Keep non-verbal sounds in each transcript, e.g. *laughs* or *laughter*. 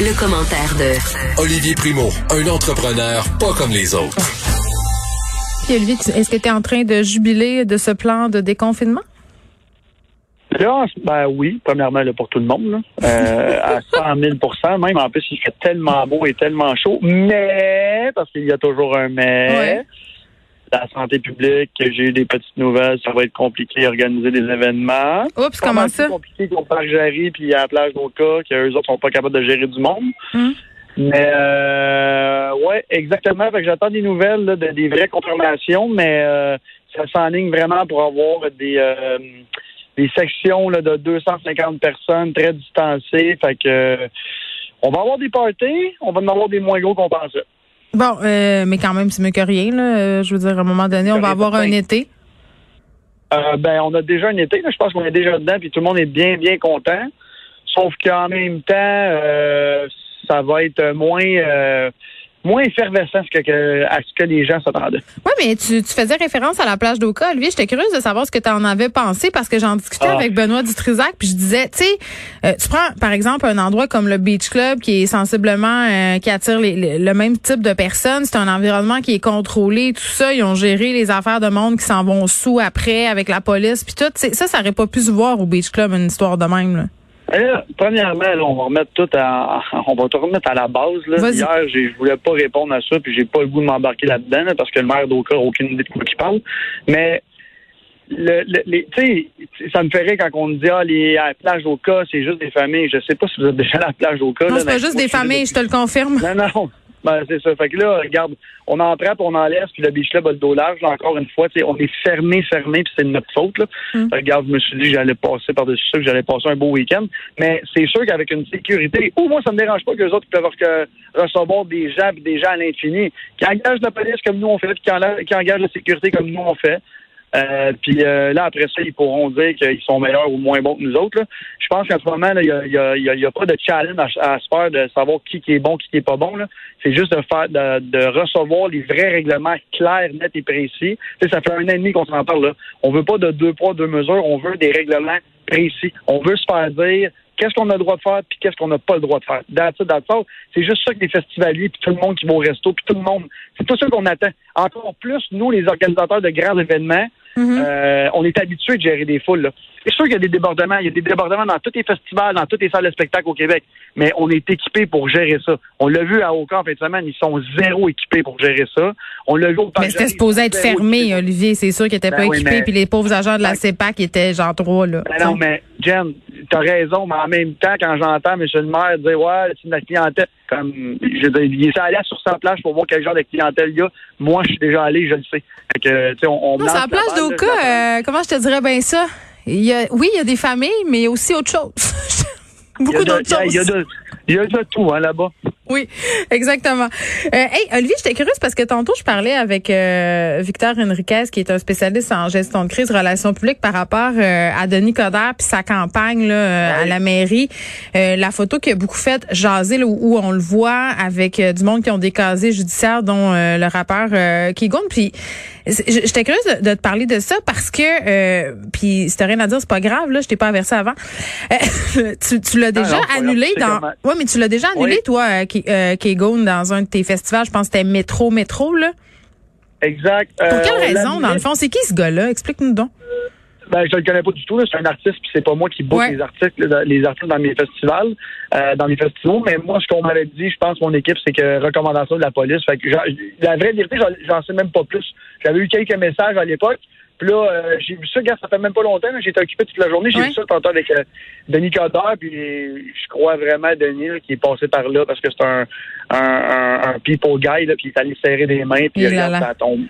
Le, commentaire de Olivier Primo, un entrepreneur pas comme les autres. Puis Olivier, est-ce que tu es en train de jubiler de ce plan de déconfinement? Là, ben oui, premièrement là, pour tout le monde, là, euh, à *laughs* 100 000% même. En plus, il fait tellement beau et tellement chaud. Mais, parce qu'il y a toujours un mais, Ouais. La santé publique, j'ai eu des petites nouvelles, ça va être compliqué d'organiser des événements. Oups, comment ça? plus compliqué qu'au Parc Jarry puis à la plage d'Oka, qu'eux autres sont pas capables de gérer du monde. Hum. Mais euh, ouais, exactement. Fait que j'attends des nouvelles, là, de- des vraies confirmations, mais euh, ça s'enligne vraiment pour avoir des euh, des sections là, de 250 personnes très distancées. Fait que euh, on va avoir des parties, on va en avoir des moins gros qu'on pensait. Bon, euh, mais quand même, c'est mieux que rien. Là. Euh, Je veux dire, à un moment donné, on va avoir un été. Euh, ben, on a déjà un été, là, je pense qu'on est déjà dedans, puis tout le monde est bien, bien content. Sauf qu'en même temps, euh, ça va être moins moins effervescent que, que- à ce que les gens s'attendaient. Oui, mais tu, tu faisais référence à la plage d'Oka. Olivier, j'étais curieuse de savoir ce que tu en avais pensé parce que j'en discutais Ah. avec Benoît Dutrisac, puis je disais, tu sais, euh, tu prends par exemple un endroit comme le Beach Club qui est sensiblement, euh, qui attire les- les- le même type de personnes. C'est un environnement qui est contrôlé, tout ça. Ils ont géré les affaires de monde qui s'en vont sous après avec la police, puis tout. Ça, ça aurait pas pu se voir au Beach Club, une histoire de même. Là. Là, premièrement, là, on va remettre tout à, on va tout remettre à la base. Là. Hier, je voulais pas répondre à ça, puis j'ai pas le goût de m'embarquer là-dedans, là, parce que le maire d'Oka n'a aucune idée de quoi il parle. Mais le, le- les, tu sais, ça me ferait quand on me dit ah les à la plage d'Oka, c'est juste des familles. Je sais pas si vous êtes déjà à la plage d'Oka. Non, c'est pas juste des familles, je te le confirme. non, non. Ben, c'est ça. Fait que là, regarde, on en prend, puis on en laisse, puis le beach club a le dos large. Là, encore une fois, tu sais, on est fermé, fermé, puis c'est de notre faute. Là. Mm. Regarde, je me suis dit que j'allais passer par-dessus ça, que j'allais passer un beau week-end. Mais c'est sûr qu'avec une sécurité, ou moi, ça me dérange pas que les autres peuvent que- recevoir des gens, puis des gens à l'infini, qui engagent la police comme nous on fait, qui engagent la sécurité comme nous on fait. Euh, puis euh, là, après ça, ils pourront dire qu'ils sont meilleurs ou moins bons que nous autres. là. Je pense qu'en ce moment, il n'y a, a- pas de challenge à, se faire de savoir qui, est bon, qui, qui est pas bon. C'est juste de faire de, recevoir les vrais règlements clairs, nets et précis. Ça fait un an et demi qu'on s'en parle. Là. On veut pas de deux poids, deux mesures. On veut des règlements précis. On veut se faire dire qu'est-ce qu'on a le droit de faire puis qu'est-ce qu'on n'a pas le droit de faire. That's it, that's all. C'est juste ça que les festivaliers puis tout le monde qui va au resto puis tout le monde. C'est tout ça qu'on attend. Encore plus, nous, les organisateurs de grands événements, Mhm. euh, on est habitués de gérer des foules. C'est sûr qu'il y a des débordements. Il y a des débordements dans tous les festivals, dans toutes les salles de spectacle au Québec. Mais on est équipés pour gérer ça. On l'a vu à Oka en fin de semaine, ils sont zéro équipés pour gérer ça. On l'a vu au Mais c'était supposé être fermé, équipés. Olivier. C'est sûr qu'il était Ben pas oui, équipé. mais- Puis les pauvres agents de la Ben- CEPAC étaient genre trois, là. Ben non, mais Jen, t'as raison, mais en même temps, quand j'entends M. le maire dire Ouais, c'est de la clientèle, comme je veux dire, il est allé sur sa plage pour voir quel genre de clientèle il y a. Moi, je suis déjà allé, je le sais. Fait que, tu sais, on, on Non, la là, d'Oka. euh, comment je te dirais bien ça? Il y a, oui, il y a des familles, mais *laughs* il y a aussi autre chose. Beaucoup d'autres a- il y a choses. de- Il y a de tout, hein, là-bas. Oui, exactement. Euh, hey, Olivier, j'étais curieuse parce que tantôt, je parlais avec euh, Victor Henriquez, qui est un spécialiste en gestion de crise, relations publiques, par rapport euh, à Denis Coderre puis sa campagne là, euh, à la mairie. Euh, la photo qui a beaucoup fait jaser, là, où, on le voit avec euh, du monde qui ont des casiers judiciaires, dont euh, le rappeur euh, Kigon. Puis j'étais curieuse de, de te parler de ça parce que, euh, puis si t'as rien à dire, c'est pas grave, là, je t'ai pas averti avant. Euh, *laughs* tu tu l'as déjà non, c'est pas annulé dans... comment- Ouais, mais tu l'as déjà annulé, Oui. toi, euh, Kegon, dans un de tes festivals. Je pense que c'était Métro, Métro, là. Exact. Pour Euh, quelle raison, dans le fond? C'est qui ce gars-là? Explique-nous donc. Ben, je le connais pas du tout. C'est un artiste, puis c'est pas moi qui book Ouais. les articles, là, les artistes dans mes festivals, euh, dans mes festivals. Mais moi, ce qu'on m'avait dit, je pense, mon équipe, c'est que recommandation de la police. Fait que la vraie vérité, j'en sais même pas plus. J'avais eu quelques messages à l'époque. Puis là, euh, j'ai vu ça, gars, ça fait même pas longtemps. J'étais occupé toute la journée. J'ai Ouais. vu ça tantôt avec euh, Denis Coderre. Puis je crois vraiment à Denis là, qui est passé par là parce que c'est un, un, un, un people guy. Là, puis il est allé serrer des mains. Puis là regarde, ça tombe.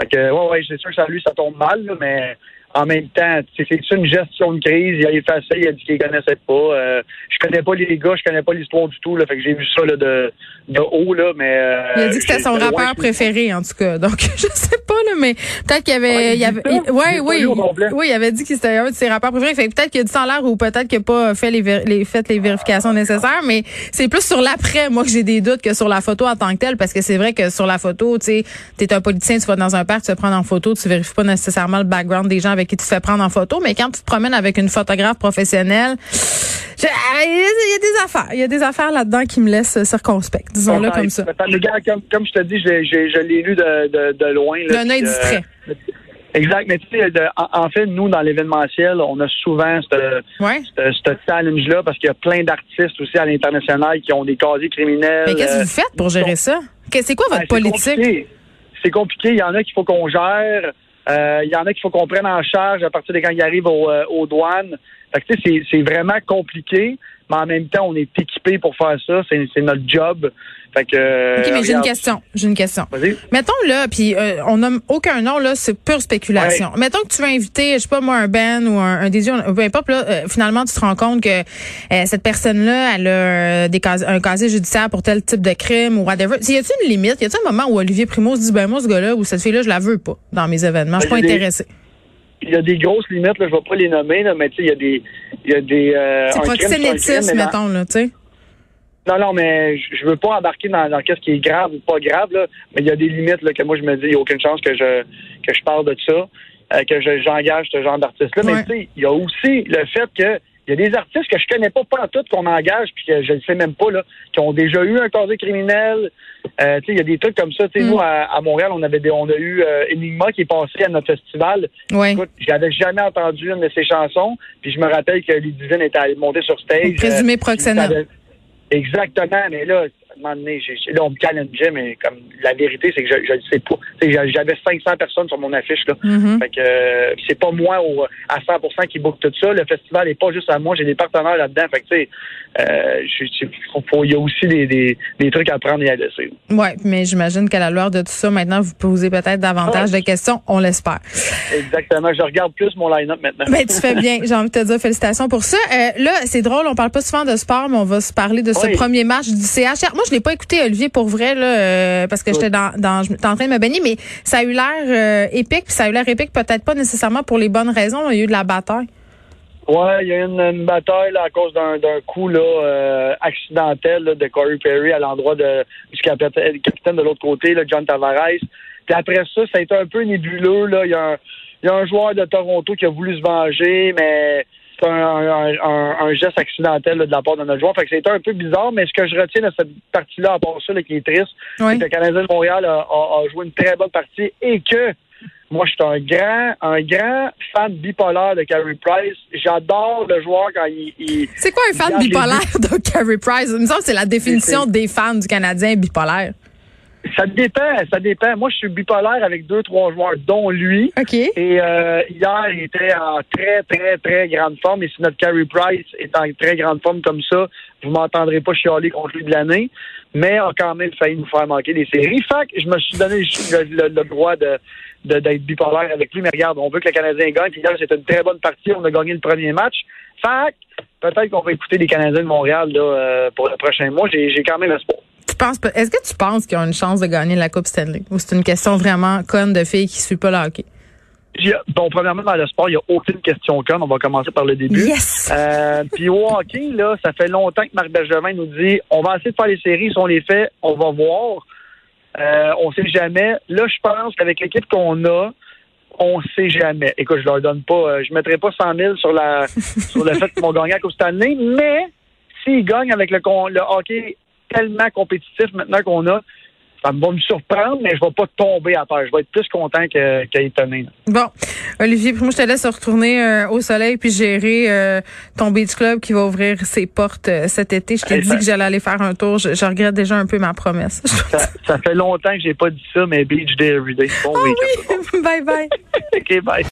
Fait que, ouais, ouais, c'est sûr que ça, lui, ça tombe mal, là, mais en même temps, c'est une gestion de crise. Il a effacé, il a dit qu'il ne connaissait pas. Euh, je connais pas les gars, je connais pas l'histoire du tout. Là, fait que j'ai vu ça là, de, de haut, là, mais. Euh, il a dit que c'était son rappeur préféré, en tout cas. Donc, *laughs* je sais pas, là, mais peut-être qu'il y avait. Ouais, il avait ouais, oui, oui. il avait dit que c'était un de ses rappeurs préférés. Fait peut-être qu'il a dit ça en l'air ou peut-être qu'il n'a pas fait les, les, fait les vérifications nécessaires, mais c'est plus sur l'après, moi, que j'ai des doutes que sur la photo en tant que telle, parce que c'est vrai que sur la photo, tu sais, t'es un politicien, tu vas dans un parc, tu vas prendre en photo, tu vérifies pas nécessairement le background des gens avec qui tu te fais prendre en photo, mais quand tu te promènes avec une photographe professionnelle, il y a des affaires, il y a des affaires là-dedans qui me laissent circonspect, disons-le comme ça. comme, comme je te dis, je, je, je l'ai lu de, de, de loin. D'un œil distrait. Exact, mais tu sais, en, fait, nous, dans l'événementiel, on a souvent ce challenge-là parce qu'il y a plein d'artistes aussi à l'international qui ont des casiers criminels. Mais qu'est-ce que vous faites pour gérer ça? C'est quoi votre ben, politique? C'est compliqué. Il y en a qu'il faut qu'on gère. Euh, il y en a qu'il faut qu'on prenne en charge à partir de quand ils arrivent euh, aux douanes. Fait que, c'est vraiment compliqué, mais en même temps, on est équipé pour faire ça. C'est notre job. Fait que, OK, mais j'ai une question. J'ai une question. Mettons là, puis euh, on nomme aucun nom là, c'est pure spéculation. Mettons que tu veux inviter, je sais pas moi, un Ben ou un, un Désir, peu importe là, euh, finalement tu te rends compte que euh, cette personne-là, elle a des un casier judiciaire pour tel type de crime ou whatever. Y a-t-il une limite? Y a-t-il un moment où Olivier Primo se dit ben moi ce gars-là ou cette fille-là, je la veux pas dans mes événements, je suis pas ben, intéressé. Il y a des grosses limites, là, je vais pas les nommer, là, mais tu sais, il y a des, il y a des. Euh, c'est proxénétisme, mettons là, tu sais. Non, non, mais je veux pas embarquer dans, dans qu'est-ce qui est grave ou pas grave, là, mais il y a des limites là, que moi je me dis, il n'y a aucune chance que je que je parle de ça, euh, que j'engage ce genre d'artiste-là. Mais tu sais, il y a aussi le fait que il y a des artistes que je connais pas, pas en tout, qu'on engage, puis que je ne sais même pas, là, qui ont déjà eu un casier criminel. Euh, il y a des trucs comme ça. sais Nous, mm. à, Montréal, on avait des, on a eu euh, Enigma qui est passé à notre festival. Ouais. Écoute, j'avais jamais entendu une de ses chansons, puis je me rappelle que les divines étaient montées sur stage. Présumé euh, proxénète. Exactement, mais là, moment donné, là, on me challengeait, mais comme la vérité, c'est que je ne sais pas. J'avais 500 personnes sur mon affiche. Là. Mm-hmm. Fait que euh, c'est pas moi au, à 100% qui book tout ça. Le festival n'est pas juste à moi. J'ai des partenaires là-dedans. Fait que, tu sais, euh, il y a aussi des, des, des, trucs à prendre et à laisser. Oui, mais j'imagine qu'à la lueur de tout ça, maintenant, vous posez peut-être davantage de questions. On l'espère. Exactement. Je regarde plus mon line-up maintenant. Mais ben, tu fais bien. J'ai envie de te dire félicitations pour ça. Euh, là, c'est drôle. On parle pas souvent de sport, mais on va se parler de ce premier match du CHR. Moi, je l'ai pas écouté, Olivier, pour vrai, là, euh, parce que j'étais dans, en train de me baigner, mais ça a eu l'air euh, épique, puis ça a eu l'air épique peut-être pas nécessairement pour les bonnes raisons. Il y a eu de la bataille. Ouais, il y a eu une, bataille à cause d'un, coup là, euh, accidentel de Corey Perry à l'endroit de, du capitaine, de l'autre côté, John Tavares. Puis après ça, ça a été un peu nébuleux. Là. Il y a un joueur de Toronto qui a voulu se venger, mais c'est un, geste accidentel de la part de notre joueur. Fait que c'était un peu bizarre, mais ce que je retiens de cette partie-là, à part ça, qui est triste, c'est que le Canadien de Montréal a, joué une très bonne partie et que moi, je suis un grand, un grand fan bipolaire de Carey Price. J'adore le joueur quand il. c'est quoi un fan bipolaire de Carey Price? Il me semble que c'est la définition des fans du Canadien bipolaire. Ça dépend, ça dépend. Moi, je suis bipolaire avec deux, trois joueurs, dont lui. OK. Et euh, hier, il était en très, très, très grande forme. Et si notre Carey Price est en très grande forme comme ça, vous m'entendrez pas chialer contre lui de l'année. Mais a quand même failli nous faire manquer des séries. Fait que je me suis donné le, droit de d'être bipolaire avec lui. Mais regarde, on veut que le Canadien gagne. Puis hier, c'était une très bonne partie. On a gagné le premier match. Fait peut-être qu'on va écouter les Canadiens de Montréal là, euh, pour le prochain mois. J'ai quand même espoir est-ce que tu penses qu'ils ont une chance de gagner la Coupe Stanley? Ou c'est une question vraiment conne de filles qui ne suivent pas le hockey? Bon, premièrement, dans le sport, il n'y a aucune question conne. On va commencer par le début. Yes! Euh, puis au hockey, là, ça fait longtemps que Marc Bergevin nous dit on va essayer de faire les séries. Si on les fait, on va voir. Euh, on sait jamais. Là, je pense qu'avec l'équipe qu'on a, on sait jamais. Écoute, je leur donne pas, euh, je mettrai pas 100 000 sur la sur le fait qu'ils vont gagner la Coupe Stanley, mais s'ils gagnent avec le, le hockey tellement compétitif maintenant qu'on a. Ça va me surprendre, mais je vais pas tomber à terre. Je vais être plus content qu'étonné. bon, Olivier, moi je te laisse retourner euh, au soleil puis gérer euh, ton beach club qui va ouvrir ses portes euh, cet été. Je t'ai dit que j'allais aller faire un tour. Je, regrette déjà un peu ma promesse. ça, fait longtemps que j'ai pas dit ça, mais beach day every day. Bon oh oui, *laughs* bye bye. *laughs* ok, bye.